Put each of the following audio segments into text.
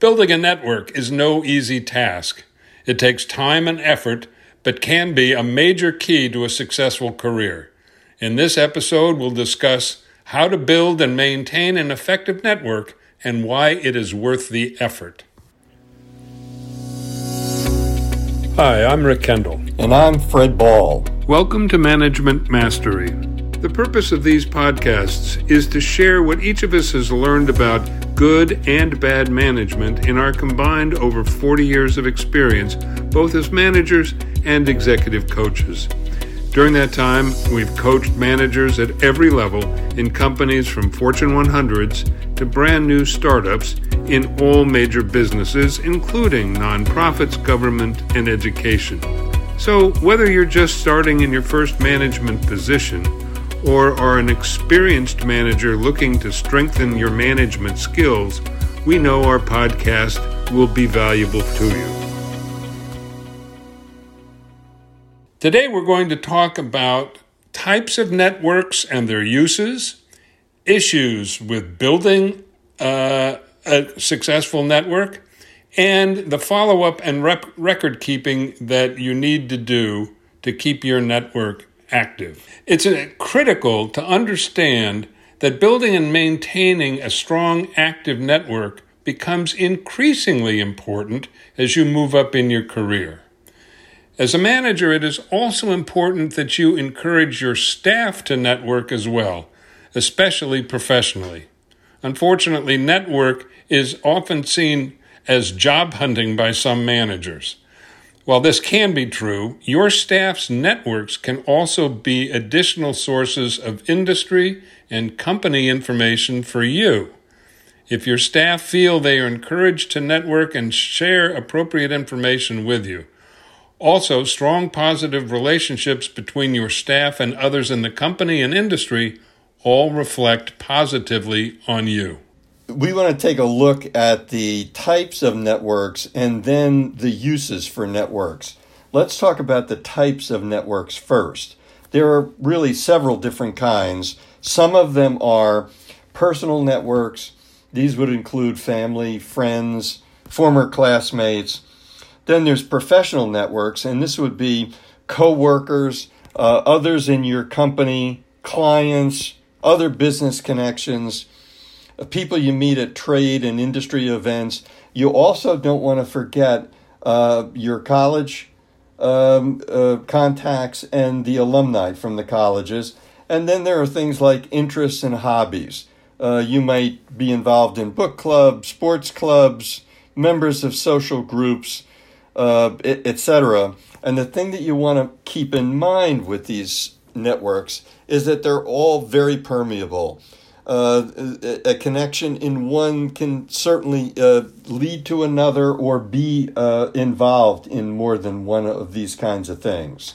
Building a network is no easy task. It takes time and effort, but can be a major key to a successful career. In this episode, we'll discuss how to build and maintain an effective network and why it is worth the effort. Hi, I'm Rick Kendall. And I'm Fred Ball. Welcome to Management Mastery. The purpose of these podcasts is to share what each of us has learned about good and bad management in our combined over 40 years of experience, both as managers and executive coaches. During that time, we've coached managers at every level in companies from Fortune 100s to brand new startups in all major businesses, including nonprofits, government, and education. So, whether you're just starting in your first management position, or are an experienced manager looking to strengthen your management skills, we know our podcast will be valuable to you. Today, we're going to talk about types of networks and their uses, issues with building uh, a successful network, and the follow up and rep- record keeping that you need to do to keep your network active. It's critical to understand that building and maintaining a strong active network becomes increasingly important as you move up in your career. As a manager, it is also important that you encourage your staff to network as well, especially professionally. Unfortunately, network is often seen as job hunting by some managers. While this can be true, your staff's networks can also be additional sources of industry and company information for you. If your staff feel they are encouraged to network and share appropriate information with you. Also, strong positive relationships between your staff and others in the company and industry all reflect positively on you we want to take a look at the types of networks and then the uses for networks. Let's talk about the types of networks first. There are really several different kinds. Some of them are personal networks, these would include family, friends, former classmates. Then there's professional networks, and this would be coworkers, uh, others in your company, clients, other business connections people you meet at trade and industry events. You also don't want to forget uh, your college um, uh, contacts and the alumni from the colleges. And then there are things like interests and hobbies. Uh, you might be involved in book clubs, sports clubs, members of social groups, uh, etc. And the thing that you want to keep in mind with these networks is that they're all very permeable a connection in one can certainly uh, lead to another or be uh, involved in more than one of these kinds of things.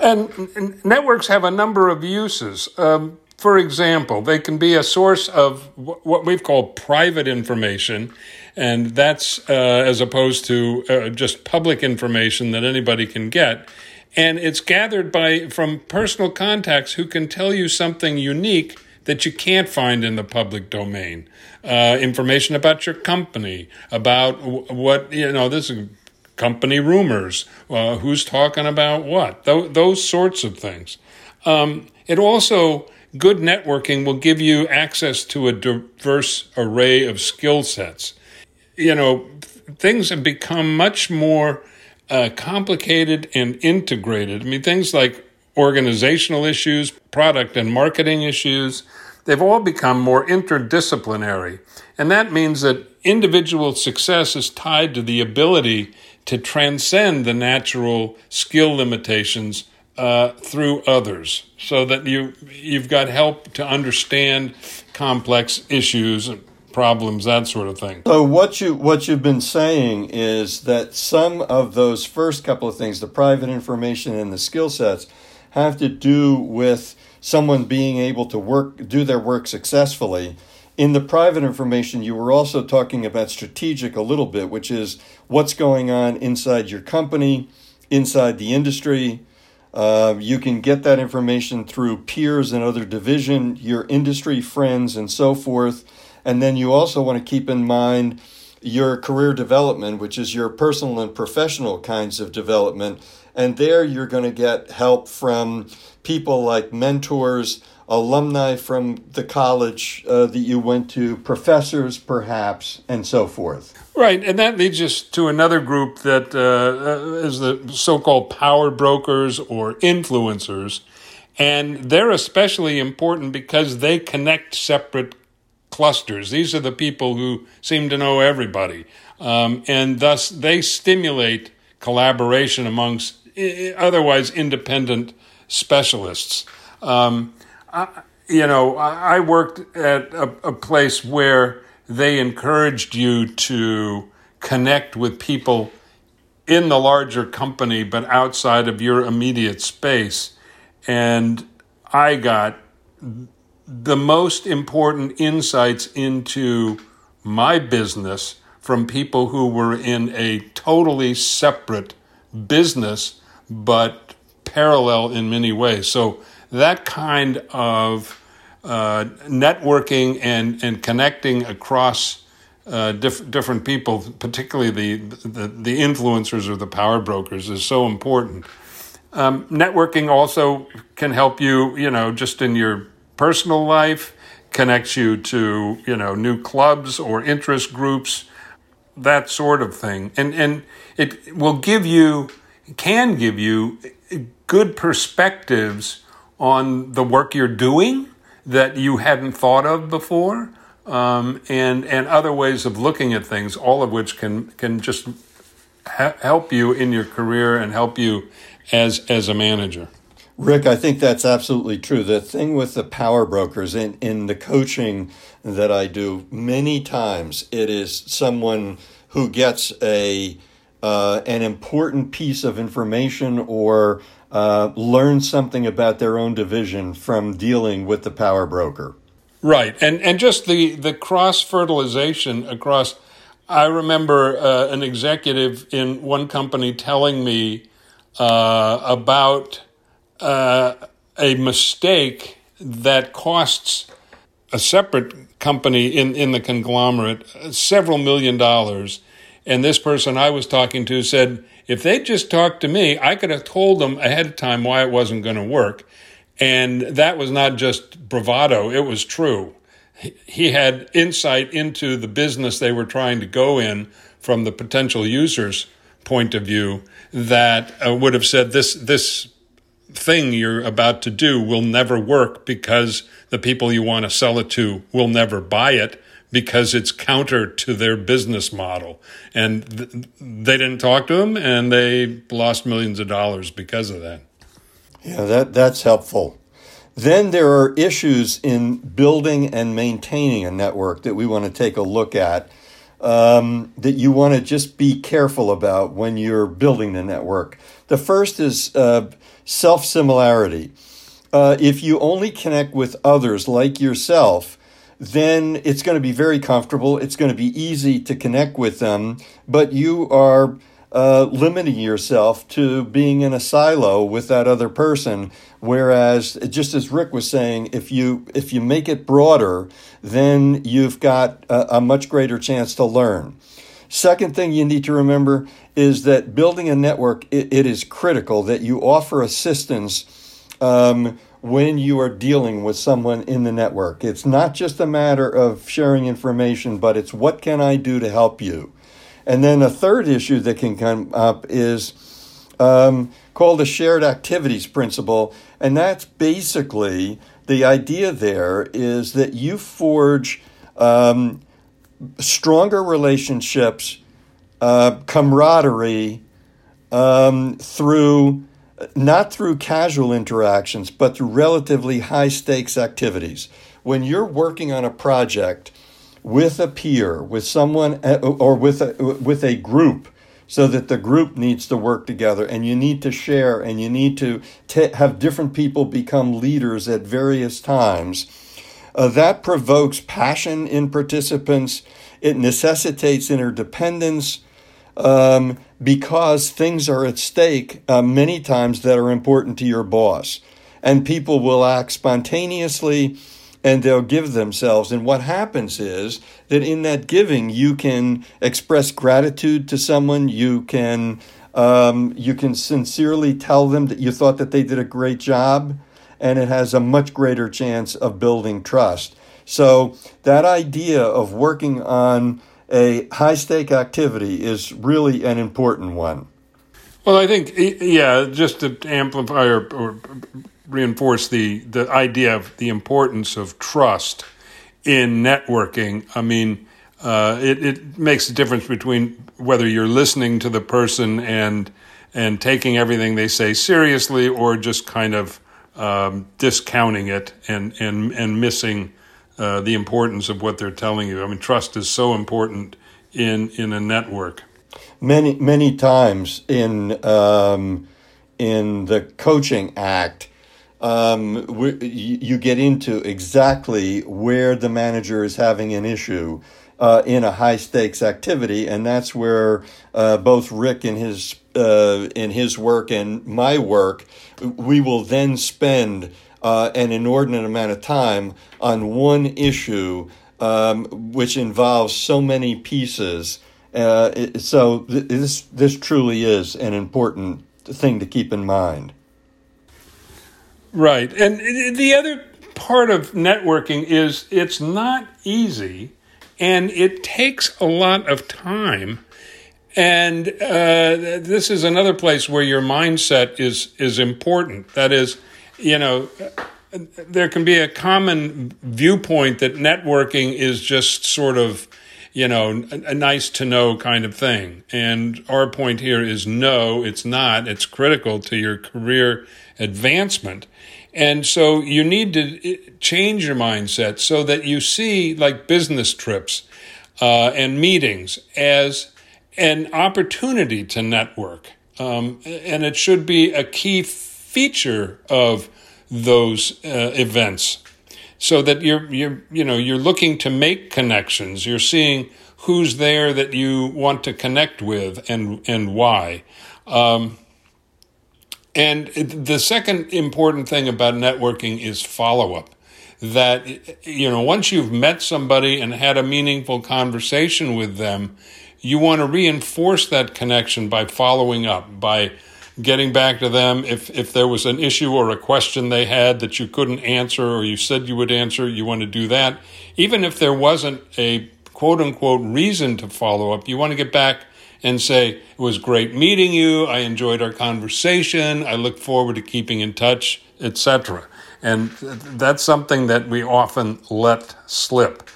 And networks have a number of uses. Um, for example, they can be a source of what we've called private information, and that's uh, as opposed to uh, just public information that anybody can get. And it's gathered by from personal contacts who can tell you something unique that you can't find in the public domain. Uh, information about your company, about what, you know, this is company rumors, uh, who's talking about what, Th- those sorts of things. Um, it also, good networking will give you access to a diverse array of skill sets. You know, things have become much more uh, complicated and integrated. I mean, things like organizational issues, product and marketing issues. They've all become more interdisciplinary. And that means that individual success is tied to the ability to transcend the natural skill limitations uh, through others so that you you've got help to understand complex issues and problems that sort of thing so what you what you've been saying is that some of those first couple of things the private information and the skill sets have to do with someone being able to work do their work successfully. In the private information you were also talking about strategic a little bit which is what's going on inside your company inside the industry. Uh, you can get that information through peers and other division your industry friends and so forth. And then you also want to keep in mind your career development, which is your personal and professional kinds of development. And there you're going to get help from people like mentors, alumni from the college uh, that you went to, professors perhaps, and so forth. Right, and that leads us to another group that uh, is the so called power brokers or influencers. And they're especially important because they connect separate clusters. These are the people who seem to know everybody. Um, and thus they stimulate collaboration amongst otherwise independent specialists. Um, I, you know, I worked at a, a place where they encouraged you to connect with people in the larger company but outside of your immediate space. And I got the most important insights into my business from people who were in a totally separate business but parallel in many ways. So that kind of uh, networking and, and connecting across uh, diff- different people, particularly the, the, the influencers or the power brokers, is so important. Um, networking also can help you, you know, just in your personal life, connects you to, you know, new clubs or interest groups, that sort of thing. And, and it will give you, can give you good perspectives on the work you're doing that you hadn't thought of before. Um, and and other ways of looking at things, all of which can can just ha- help you in your career and help you as as a manager. Rick, I think that's absolutely true. The thing with the power brokers in, in the coaching that I do, many times it is someone who gets a uh, an important piece of information or uh, learns something about their own division from dealing with the power broker. Right, and and just the the cross fertilization across. I remember uh, an executive in one company telling me uh, about uh, a mistake that costs a separate company in, in the conglomerate several million dollars. And this person I was talking to said, if they just talked to me, I could have told them ahead of time why it wasn't going to work. And that was not just bravado, it was true. He had insight into the business they were trying to go in from the potential user's point of view that uh, would have said this this thing you're about to do will never work because the people you want to sell it to will never buy it because it's counter to their business model. And th- they didn't talk to him and they lost millions of dollars because of that. Yeah, that, that's helpful. Then there are issues in building and maintaining a network that we want to take a look at um, that you want to just be careful about when you're building the network. The first is uh, self similarity. Uh, if you only connect with others like yourself, then it's going to be very comfortable. It's going to be easy to connect with them, but you are uh, limiting yourself to being in a silo with that other person. Whereas, just as Rick was saying, if you if you make it broader, then you've got a, a much greater chance to learn. Second thing you need to remember is that building a network, it, it is critical that you offer assistance. Um, when you are dealing with someone in the network. It's not just a matter of sharing information, but it's what can I do to help you? And then a third issue that can come up is um, called the shared activities principle. And that's basically the idea there is that you forge um, stronger relationships, uh, camaraderie um, through not through casual interactions, but through relatively high stakes activities. When you're working on a project with a peer, with someone, uh, or with a, with a group, so that the group needs to work together and you need to share and you need to t- have different people become leaders at various times. Uh, that provokes passion in participants. It necessitates interdependence um, because things are at stake uh, many times that are important to your boss. And people will act spontaneously and they'll give themselves. And what happens is that in that giving, you can express gratitude to someone. You can um, you can sincerely tell them that you thought that they did a great job, and it has a much greater chance of building trust. So that idea of working on a high stake activity is really an important one. Well, I think, yeah, just to amplify or, or reinforce the, the idea of the importance of trust in networking. I mean, uh, it, it makes a difference between whether you're listening to the person and and taking everything they say seriously or just kind of um, discounting it and and and missing uh, the importance of what they're telling you. I mean, trust is so important in in a network. Many many times in um, in the coaching act, um, you get into exactly where the manager is having an issue uh, in a high stakes activity, and that's where uh, both Rick and his uh, in his work and my work, we will then spend uh, an inordinate amount of time on one issue, um, which involves so many pieces. Uh, it, so th- this this truly is an important thing to keep in mind. Right. And the other part of networking is it's not easy and it takes a lot of time. And uh, this is another place where your mindset is is important. That is, you know, there can be a common viewpoint that networking is just sort of, you know, a, a nice to know kind of thing. And our point here is no, it's not. It's critical to your career advancement. And so you need to change your mindset so that you see like business trips uh, and meetings as an opportunity to network. Um, and it should be a key feature of those uh, events so that you're, you're, you know, you're looking to make connections. You're seeing who's there that you want to connect with and, and why. Um, and the second important thing about networking is follow up. That, you know, once you've met somebody and had a meaningful conversation with them, you want to reinforce that connection by following up, by getting back to them. If, if there was an issue or a question they had that you couldn't answer or you said you would answer, you want to do that. Even if there wasn't a quote unquote reason to follow up, you want to get back and say, It was great meeting you. I enjoyed our conversation. I look forward to keeping in touch, etc. And that's something that we often let slip.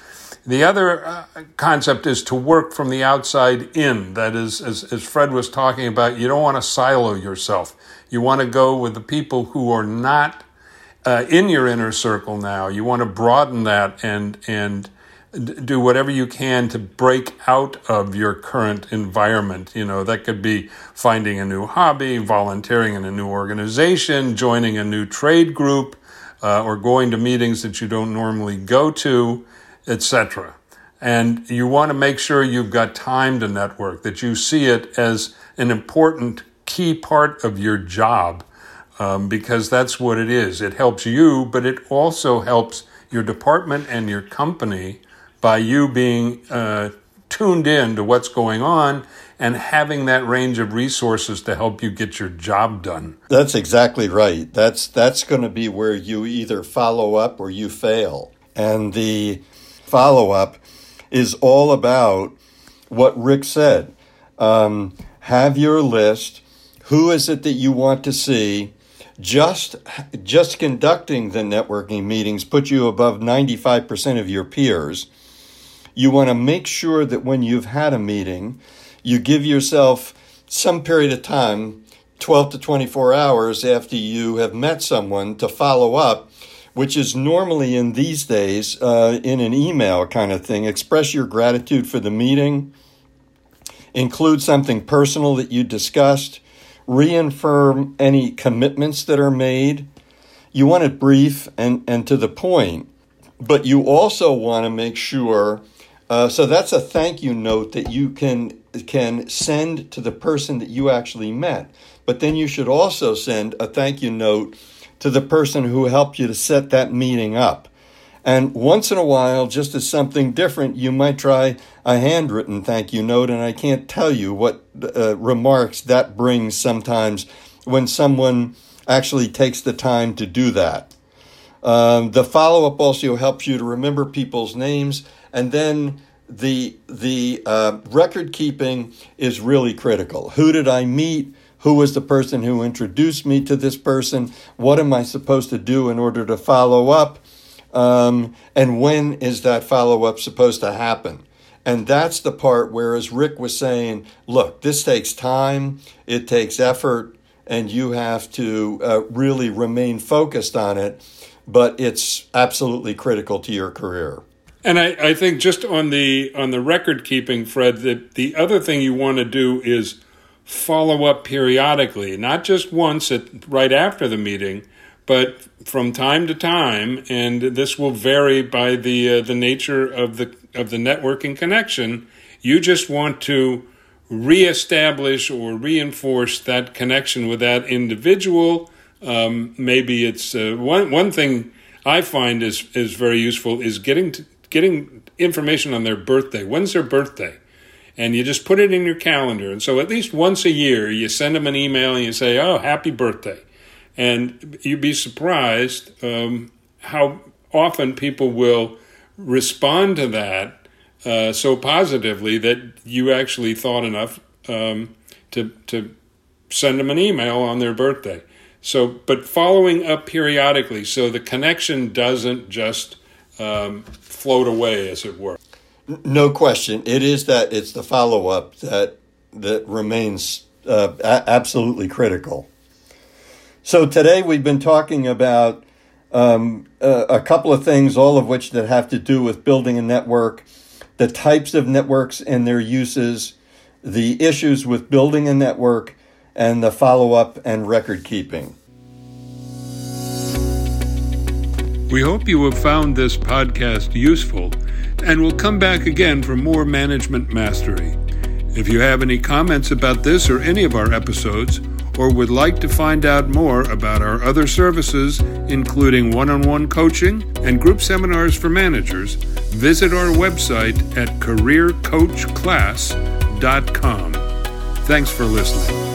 The other uh, concept is to work from the outside in. That is, as, as Fred was talking about, you don't want to silo yourself. You want to go with the people who are not uh, in your inner circle now. You want to broaden that and and do whatever you can to break out of your current environment. You know, that could be finding a new hobby, volunteering in a new organization, joining a new trade group, uh, or going to meetings that you don't normally go to, etc. And you want to make sure you've got time to network, that you see it as an important key part of your job, um, because that's what it is. It helps you, but it also helps your department and your company by you being uh, tuned in to what's going on and having that range of resources to help you get your job done. That's exactly right. That's that's going to be where you either follow up or you fail. And the follow up is all about what Rick said. Um, have your list. Who is it that you want to see? Just just conducting the networking meetings put you above 95% of your peers you want to make sure that when you've had a meeting, you give yourself some period of time, 12 to 24 hours after you have met someone, to follow up, which is normally in these days uh, in an email kind of thing. Express your gratitude for the meeting, include something personal that you discussed, reaffirm any commitments that are made. You want it brief and, and to the point, but you also want to make sure uh, so that's a thank you note that you can can send to the person that you actually met. But then you should also send a thank you note to the person who helped you to set that meeting up. And once in a while, just as something different, you might try a handwritten thank you note. And I can't tell you what uh, remarks that brings sometimes when someone actually takes the time to do that. Um, the follow up also helps you to remember people's names, and then the the uh, record keeping is really critical. Who did I meet? Who was the person who introduced me to this person? What am I supposed to do in order to follow up? Um, and when is that follow up supposed to happen? And that's the part where, as Rick was saying, look, this takes time, it takes effort, and you have to uh, really remain focused on it. But it's absolutely critical to your career. And I, I think just on the on the record keeping, Fred, the, the other thing you want to do is follow up periodically, not just once at right after the meeting, but from time to time, and this will vary by the uh, the nature of the of the networking connection. You just want to reestablish or reinforce that connection with that individual. Um, maybe it's uh, one one thing I find is is very useful is getting to, getting information on their birthday. When's their birthday? And you just put it in your calendar. And so at least once a year, you send them an email and you say, "Oh, happy birthday," and you'd be surprised um, how often people will respond to that uh, so positively that you actually thought enough um, to to send them an email on their birthday. So, but following up periodically, so the connection doesn't just um, float away, as it were. No question, it is that it's the follow up that that remains uh, a- absolutely critical. So today we've been talking about um, a, a couple of things, all of which that have to do with building a network the types of networks and their uses, the issues with building a network, and the follow up and record keeping. We hope you have found this podcast useful and will come back again for more management mastery. If you have any comments about this or any of our episodes, or would like to find out more about our other services, including one on one coaching and group seminars for managers, visit our website at careercoachclass.com. Thanks for listening.